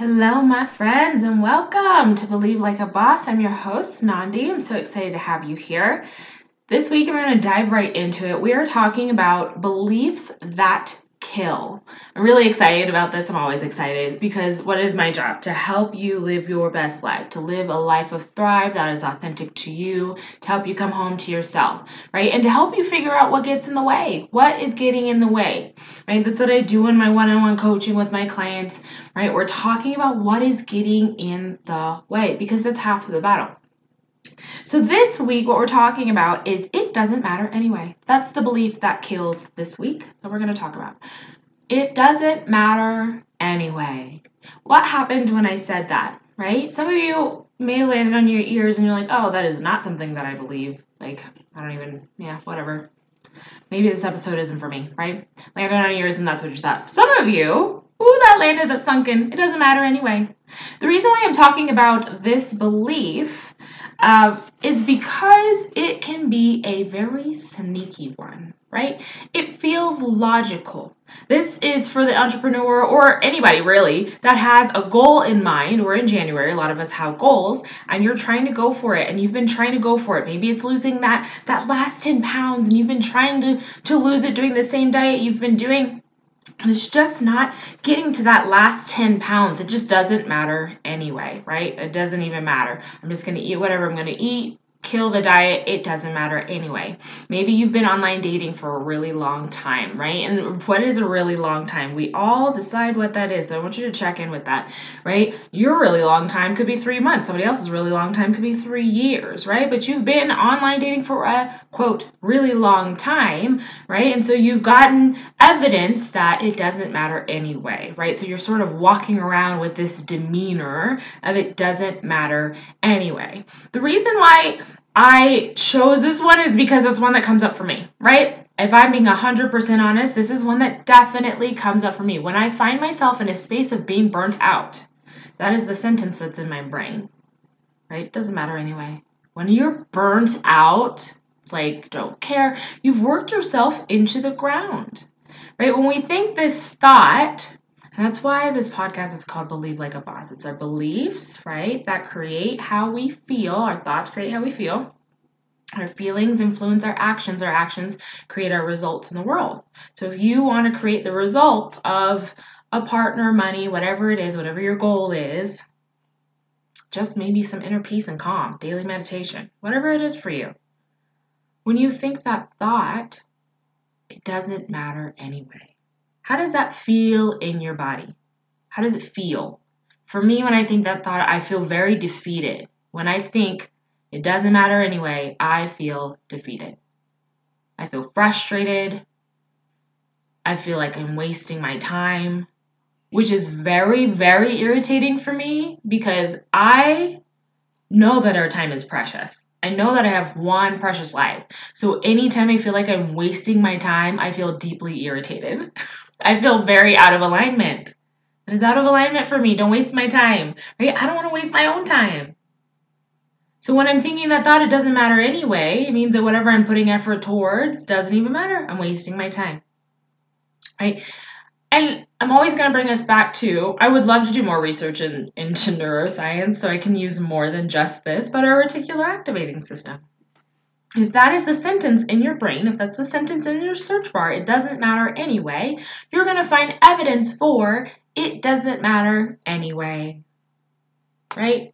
Hello, my friends, and welcome to Believe Like a Boss. I'm your host, Nandi. I'm so excited to have you here. This week, I'm going to dive right into it. We are talking about beliefs that kill. I'm really excited about this. I'm always excited because what is my job? To help you live your best life, to live a life of thrive that is authentic to you, to help you come home to yourself, right? And to help you figure out what gets in the way. What is getting in the way, right? That's what I do in my one on one coaching with my clients, right? We're talking about what is getting in the way because that's half of the battle. So, this week, what we're talking about is it doesn't matter anyway. That's the belief that kills this week that we're going to talk about. It doesn't matter anyway. What happened when I said that, right? Some of you may land on your ears and you're like, oh, that is not something that I believe. Like, I don't even, yeah, whatever. Maybe this episode isn't for me, right? Landed on your ears and that's what you thought. Some of you, ooh, that landed, that sunken. It doesn't matter anyway. The reason why I'm talking about this belief uh, is because it can be a very sneaky one, right? It feels logical. This is for the entrepreneur or anybody really that has a goal in mind. We're in January, a lot of us have goals, and you're trying to go for it, and you've been trying to go for it. Maybe it's losing that that last 10 pounds, and you've been trying to to lose it doing the same diet you've been doing it's just not getting to that last 10 pounds. It just doesn't matter anyway, right? It doesn't even matter. I'm just going to eat whatever I'm going to eat kill the diet, it doesn't matter anyway. Maybe you've been online dating for a really long time, right? And what is a really long time? We all decide what that is. So I want you to check in with that, right? Your really long time could be three months. Somebody else's really long time could be three years, right? But you've been online dating for a quote, really long time, right? And so you've gotten evidence that it doesn't matter anyway, right? So you're sort of walking around with this demeanor of it doesn't matter anyway. The reason why I chose this one is because it's one that comes up for me, right? If I'm being 100% honest, this is one that definitely comes up for me. When I find myself in a space of being burnt out, that is the sentence that's in my brain, right? Doesn't matter anyway. When you're burnt out, like don't care, you've worked yourself into the ground, right? When we think this thought, that's why this podcast is called Believe Like a Boss. It's our beliefs, right, that create how we feel. Our thoughts create how we feel. Our feelings influence our actions. Our actions create our results in the world. So if you want to create the result of a partner, money, whatever it is, whatever your goal is, just maybe some inner peace and calm, daily meditation, whatever it is for you. When you think that thought, it doesn't matter anyway. How does that feel in your body? How does it feel? For me, when I think that thought, I feel very defeated. When I think it doesn't matter anyway, I feel defeated. I feel frustrated. I feel like I'm wasting my time, which is very, very irritating for me because I know that our time is precious. I know that I have one precious life. So anytime I feel like I'm wasting my time, I feel deeply irritated. I feel very out of alignment. It is out of alignment for me. Don't waste my time. Right? I don't want to waste my own time. So when I'm thinking that thought, it doesn't matter anyway. It means that whatever I'm putting effort towards doesn't even matter. I'm wasting my time. Right? And I'm always going to bring us back to I would love to do more research in, into neuroscience so I can use more than just this, but our reticular activating system. If that is the sentence in your brain, if that's the sentence in your search bar, it doesn't matter anyway, you're going to find evidence for it doesn't matter anyway. Right?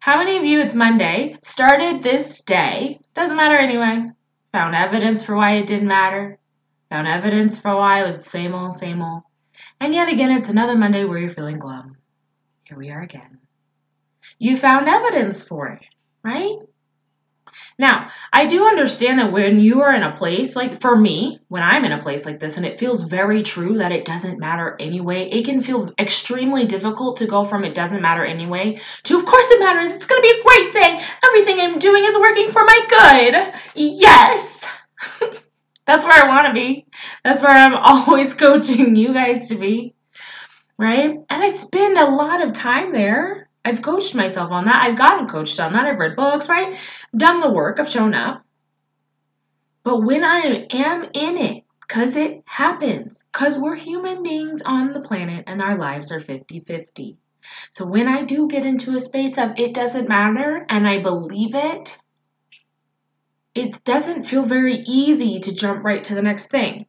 How many of you, it's Monday, started this day, doesn't matter anyway, found evidence for why it didn't matter, found evidence for why it was the same old, same old, and yet again, it's another Monday where you're feeling glum. Here we are again. You found evidence for it, right? Now, I do understand that when you are in a place, like for me, when I'm in a place like this and it feels very true that it doesn't matter anyway, it can feel extremely difficult to go from it doesn't matter anyway to of course it matters. It's going to be a great day. Everything I'm doing is working for my good. Yes. That's where I want to be. That's where I'm always coaching you guys to be. Right? And I spend a lot of time there I've coached myself on that. I've gotten coached on that. I've read books, right? I've done the work. I've shown up. But when I am in it, because it happens, because we're human beings on the planet and our lives are 50 50. So when I do get into a space of it doesn't matter and I believe it, it doesn't feel very easy to jump right to the next thing.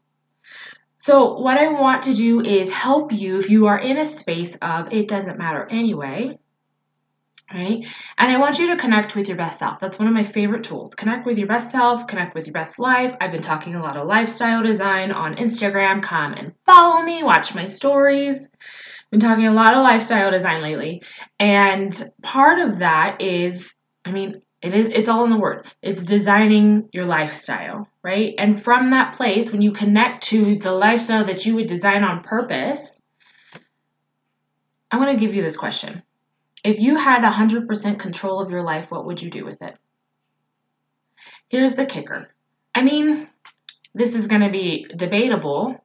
So, what I want to do is help you if you are in a space of it doesn't matter anyway right? And I want you to connect with your best self. That's one of my favorite tools. Connect with your best self, connect with your best life. I've been talking a lot of lifestyle design on Instagram. Come and follow me, watch my stories. Been talking a lot of lifestyle design lately. And part of that is, I mean, it is it's all in the word. It's designing your lifestyle, right? And from that place when you connect to the lifestyle that you would design on purpose, I'm going to give you this question if you had 100% control of your life, what would you do with it? Here's the kicker. I mean, this is going to be debatable,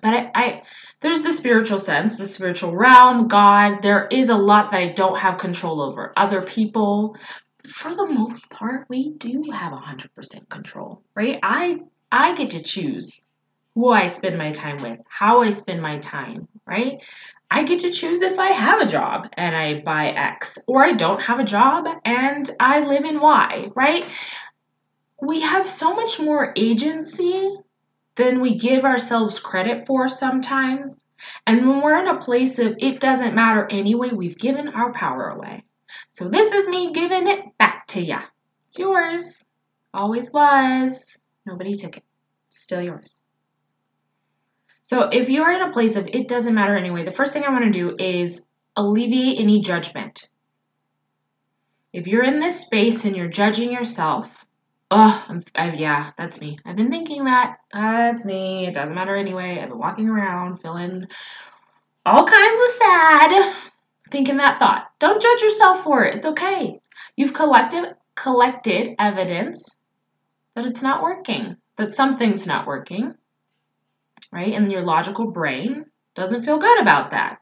but I, I, there's the spiritual sense, the spiritual realm, God. There is a lot that I don't have control over. Other people, for the most part, we do have 100% control, right? I I get to choose who I spend my time with, how I spend my time, right? I get to choose if I have a job and I buy X, or I don't have a job and I live in Y, right? We have so much more agency than we give ourselves credit for sometimes. And when we're in a place of it doesn't matter anyway, we've given our power away. So this is me giving it back to ya. It's yours. Always was. Nobody took it. Still yours. So if you're in a place of it doesn't matter anyway, the first thing I want to do is alleviate any judgment. If you're in this space and you're judging yourself, oh, I, yeah, that's me. I've been thinking that. That's me. It doesn't matter anyway. I've been walking around feeling all kinds of sad, thinking that thought. Don't judge yourself for it. It's okay. You've collected collected evidence that it's not working, that something's not working right? And your logical brain doesn't feel good about that.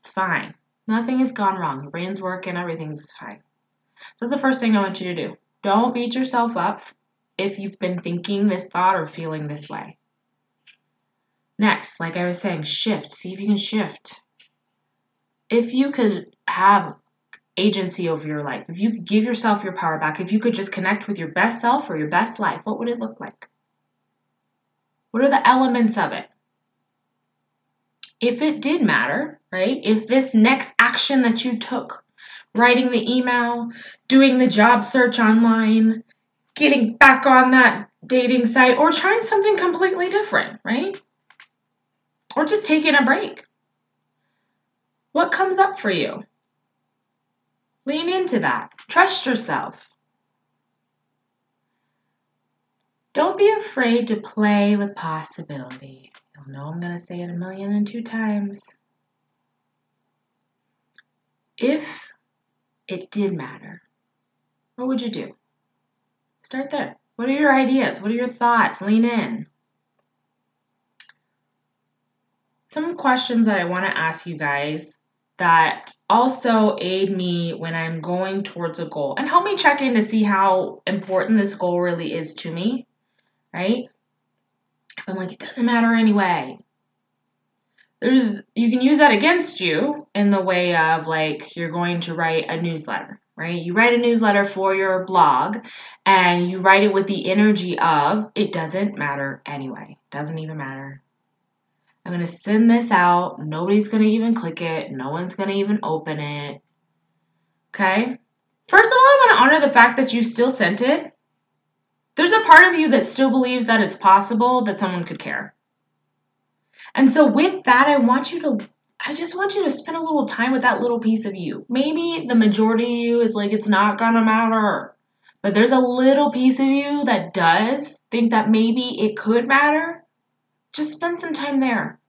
It's fine. Nothing has gone wrong. Your brain's working, everything's fine. So the first thing I want you to do. Don't beat yourself up if you've been thinking this thought or feeling this way. Next, like I was saying, shift. See if you can shift. If you could have agency over your life, if you could give yourself your power back, if you could just connect with your best self or your best life, what would it look like? What are the elements of it? If it did matter, right? If this next action that you took, writing the email, doing the job search online, getting back on that dating site, or trying something completely different, right? Or just taking a break. What comes up for you? Lean into that. Trust yourself. Don't be afraid to play with possibility. You'll know I'm going to say it a million and two times. If it did matter, what would you do? Start there. What are your ideas? What are your thoughts? Lean in. Some questions that I want to ask you guys that also aid me when I'm going towards a goal and help me check in to see how important this goal really is to me right? I'm like, it doesn't matter anyway. There's you can use that against you in the way of like you're going to write a newsletter, right? You write a newsletter for your blog and you write it with the energy of it doesn't matter anyway. Doesn't even matter. I'm going to send this out. Nobody's going to even click it. No one's going to even open it. Okay? First of all, I want to honor the fact that you still sent it there's a part of you that still believes that it's possible that someone could care. And so, with that, I want you to, I just want you to spend a little time with that little piece of you. Maybe the majority of you is like, it's not gonna matter. but there's a little piece of you that does think that maybe it could matter, just spend some time there.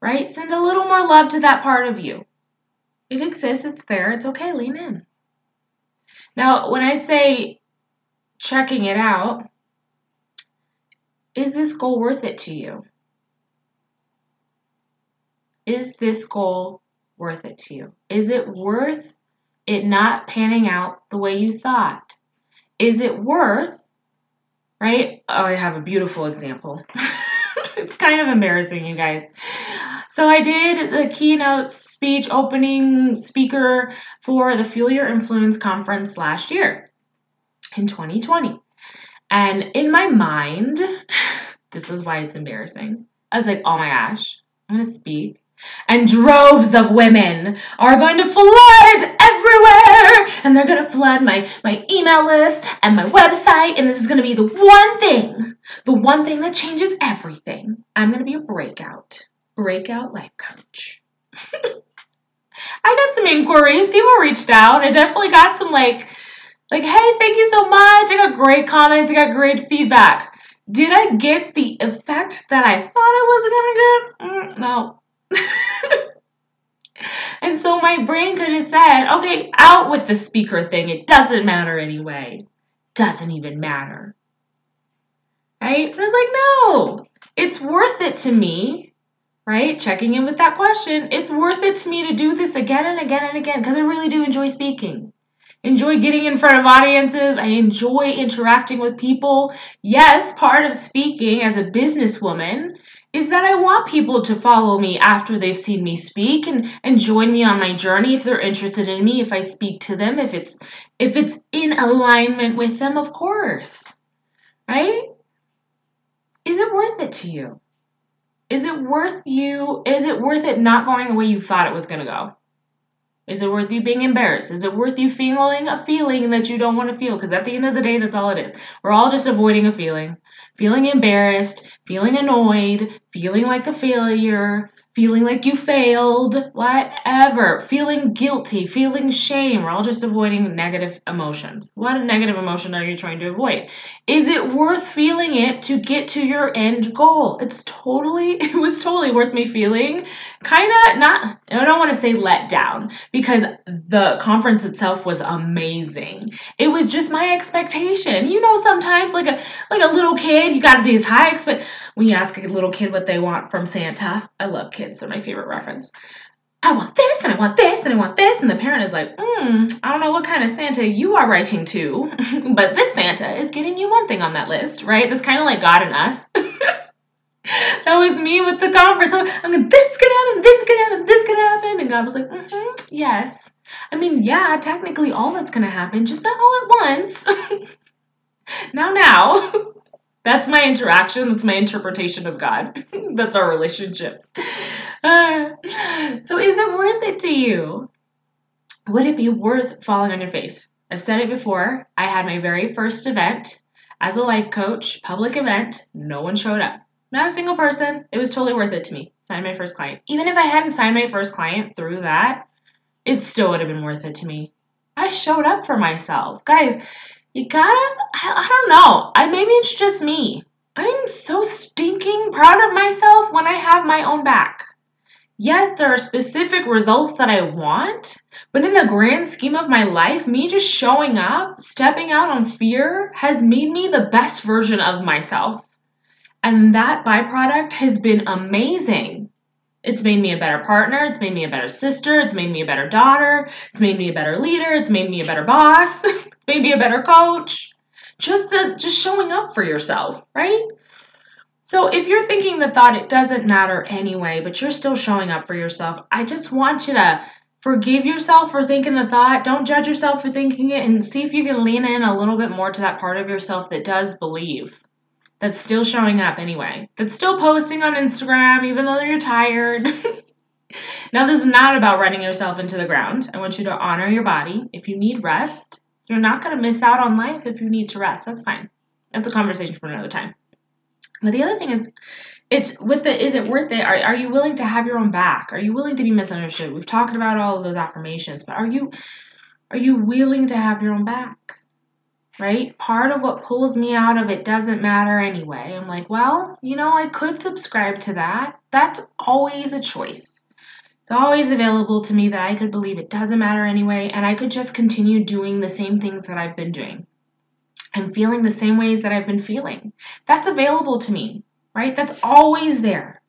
Right? Send a little more love to that part of you. It exists, it's there, it's okay, lean in. Now, when I say checking it out, is this goal worth it to you? Is this goal worth it to you? Is it worth it not panning out the way you thought? Is it worth, right? Oh, I have a beautiful example. it's kind of embarrassing, you guys. So I did the keynote speech opening speaker for the Fuel Your Influence conference last year in 2020. And in my mind, this is why it's embarrassing. I was like, oh my gosh, I'm to speak. And droves of women are going to flood everywhere. And they're to flood my, my email list and my website. And this is to be the one thing, the one thing that changes everything. I'm to be a breakout breakout life coach. I got some inquiries. People reached out. I definitely got some like, like, hey, thank you so much. I got great comments. I got great feedback. Did I get the effect that I thought I was gonna get? Mm, no. and so my brain could have said, okay, out with the speaker thing. It doesn't matter anyway. Doesn't even matter. Right? But I was like, no, it's worth it to me right? Checking in with that question. It's worth it to me to do this again and again and again because I really do enjoy speaking. Enjoy getting in front of audiences. I enjoy interacting with people. Yes, part of speaking as a businesswoman is that I want people to follow me after they've seen me speak and, and join me on my journey if they're interested in me, if I speak to them, if it's if it's in alignment with them, of course. Right? Is it worth it to you? Is it worth you? Is it worth it not going the way you thought it was going to go? Is it worth you being embarrassed? Is it worth you feeling a feeling that you don't want to feel? Because at the end of the day, that's all it is. We're all just avoiding a feeling. Feeling embarrassed, feeling annoyed, feeling like a failure, feeling like you failed, whatever, feeling guilty, feeling shame. We're all just avoiding negative emotions. What negative emotion are you trying to avoid? Is it worth feeling it to get to your end goal? It's totally, it was totally worth me feeling kind of not, I don't want to say let down because the conference itself was amazing. It was just my expectation. You know, sometimes like a, like a little kid, you got these high expect, when you ask a little kid what they want from Santa, I love kids kids, they're my favorite reference. I want this and I want this and I want this. And the parent is like, hmm, I don't know what kind of Santa you are writing to, but this Santa is getting you one thing on that list, right? It's kind of like God and us. that was me with the conference. I'm going, this could happen, this could happen, this could happen. And God was like, mm-hmm, yes. I mean, yeah, technically all that's going to happen, just not all at once. now, now. That's my interaction. That's my interpretation of God. That's our relationship. So, is it worth it to you? Would it be worth falling on your face? I've said it before. I had my very first event as a life coach, public event. No one showed up. Not a single person. It was totally worth it to me. Signed my first client. Even if I hadn't signed my first client through that, it still would have been worth it to me. I showed up for myself. Guys, you gotta, I, I don't know. I maybe it's just me. I'm so stinking proud of myself when I have my own back. Yes, there are specific results that I want, but in the grand scheme of my life, me just showing up, stepping out on fear, has made me the best version of myself. And that byproduct has been amazing. It's made me a better partner. It's made me a better sister. It's made me a better daughter. It's made me a better leader. It's made me a better boss. it's made me a better coach. Just the, just showing up for yourself, right? So if you're thinking the thought it doesn't matter anyway, but you're still showing up for yourself, I just want you to forgive yourself for thinking the thought. Don't judge yourself for thinking it and see if you can lean in a little bit more to that part of yourself that does believe that's still showing up anyway, that's still posting on Instagram even though you're tired. now, this is not about running yourself into the ground. I want you to honor your body. If you need rest, you're not going to miss out on life if you need to rest. That's fine. That's a conversation for another time. But the other thing is, it's with the is it worth it? Are, are you willing to have your own back? Are you willing to be misunderstood? We've talked about all of those affirmations, but are you are you willing to have your own back? right? Part of what pulls me out of it doesn't matter anyway. I'm like, well, you know, I could subscribe to that. That's always a choice. It's always available to me that I could believe it doesn't matter anyway, and I could just continue doing the same things that I've been doing and feeling the same ways that I've been feeling. That's available to me, right? That's always there.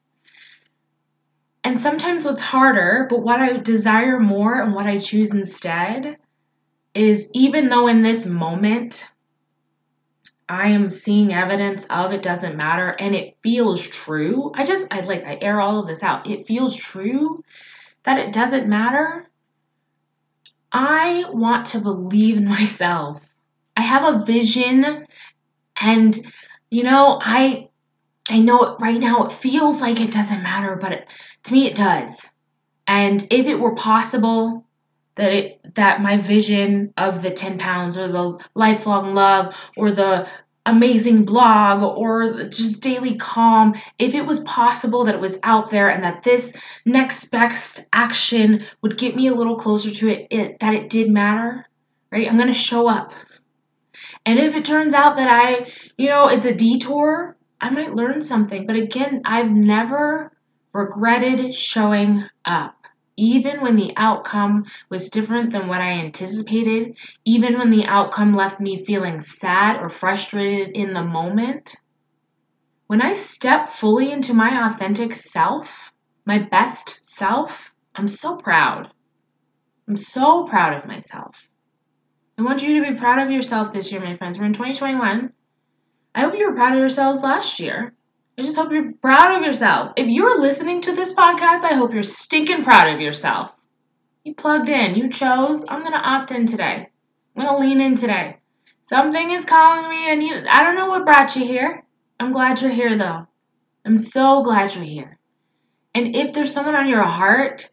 And sometimes what's harder, but what I desire more and what I choose instead is even though in this moment I am seeing evidence of it doesn't matter and it feels true. I just I like I air all of this out. It feels true that it doesn't matter. I want to believe in myself. I have a vision and you know, I I know right now it feels like it doesn't matter, but it, to me it does. And if it were possible that it that my vision of the 10 pounds or the lifelong love or the amazing blog or just daily calm if it was possible that it was out there and that this next best action would get me a little closer to it, it that it did matter right i'm going to show up and if it turns out that i you know it's a detour i might learn something but again i've never regretted showing up even when the outcome was different than what I anticipated, even when the outcome left me feeling sad or frustrated in the moment, when I step fully into my authentic self, my best self, I'm so proud. I'm so proud of myself. I want you to be proud of yourself this year, my friends. We're in 2021. I hope you were proud of yourselves last year. I just hope you're proud of yourself. If you're listening to this podcast, I hope you're stinking proud of yourself. You plugged in, you chose, I'm going to opt in today. I'm going to lean in today. Something is calling me, and you, I don't know what brought you here. I'm glad you're here, though. I'm so glad you're here. And if there's someone on your heart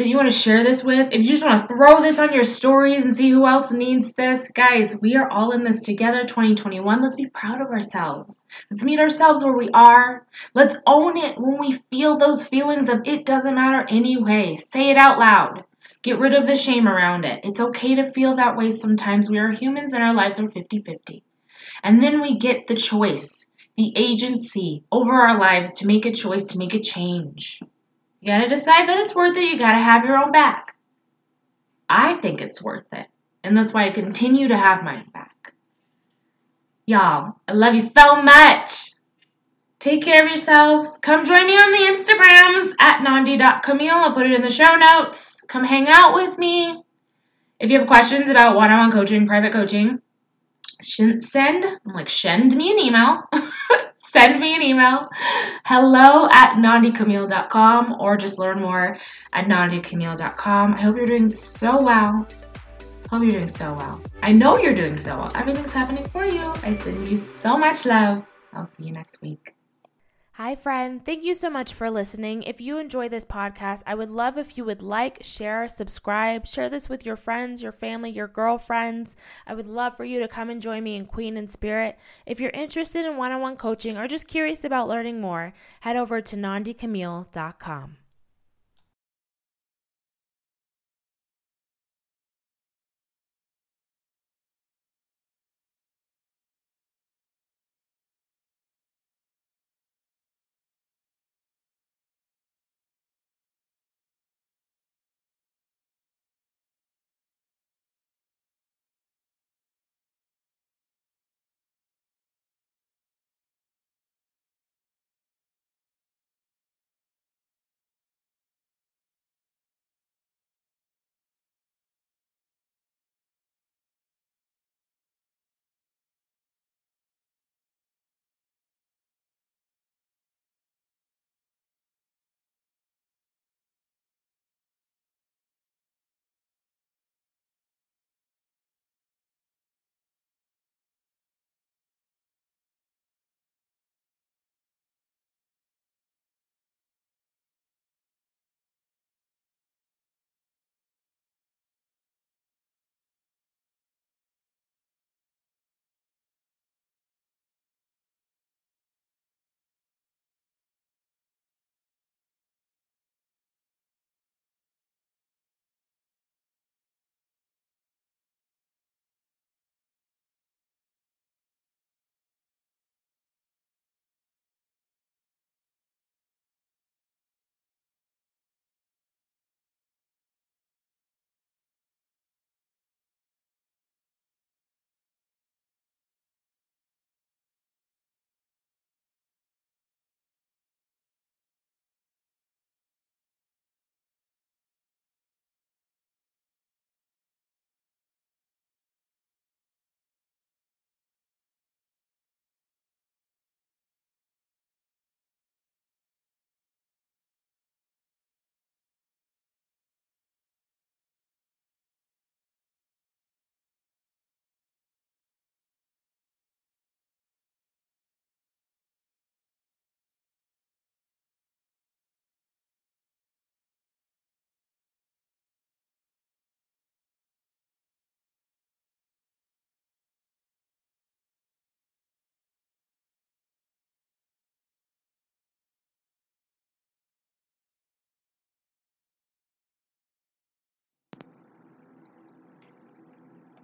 that you want to share this with, if you just want to throw this on your stories and see who else needs this, guys, we are all in this together 2021. Let's be proud of ourselves. Let's meet ourselves where we are. Let's own it when we feel those feelings of it doesn't matter anyway. Say it out loud. Get rid of the shame around it. It's okay to feel that way sometimes. We are humans and our lives are 50 50. And then we get the choice, the agency over our lives to make a choice, to make a change. You gotta decide that it's worth it. You gotta have your own back. I think it's worth it. And that's why I continue to have my back. Y'all, I love you so much. Take care of yourselves. Come join me on the Instagrams at nandi.camille. I'll put it in the show notes. Come hang out with me. If you have questions about one on one coaching, private coaching, send, like, send me an email. send me an email. Hello at nandicamille.com or just learn more at nandicamille.com. I hope you're doing so well. Hope you're doing so well. I know you're doing so well. Everything's happening for you. I send you so much love. I'll see you next week. Hi, friend. Thank you so much for listening. If you enjoy this podcast, I would love if you would like, share, subscribe, share this with your friends, your family, your girlfriends. I would love for you to come and join me in Queen and Spirit. If you're interested in one on one coaching or just curious about learning more, head over to nandicamille.com.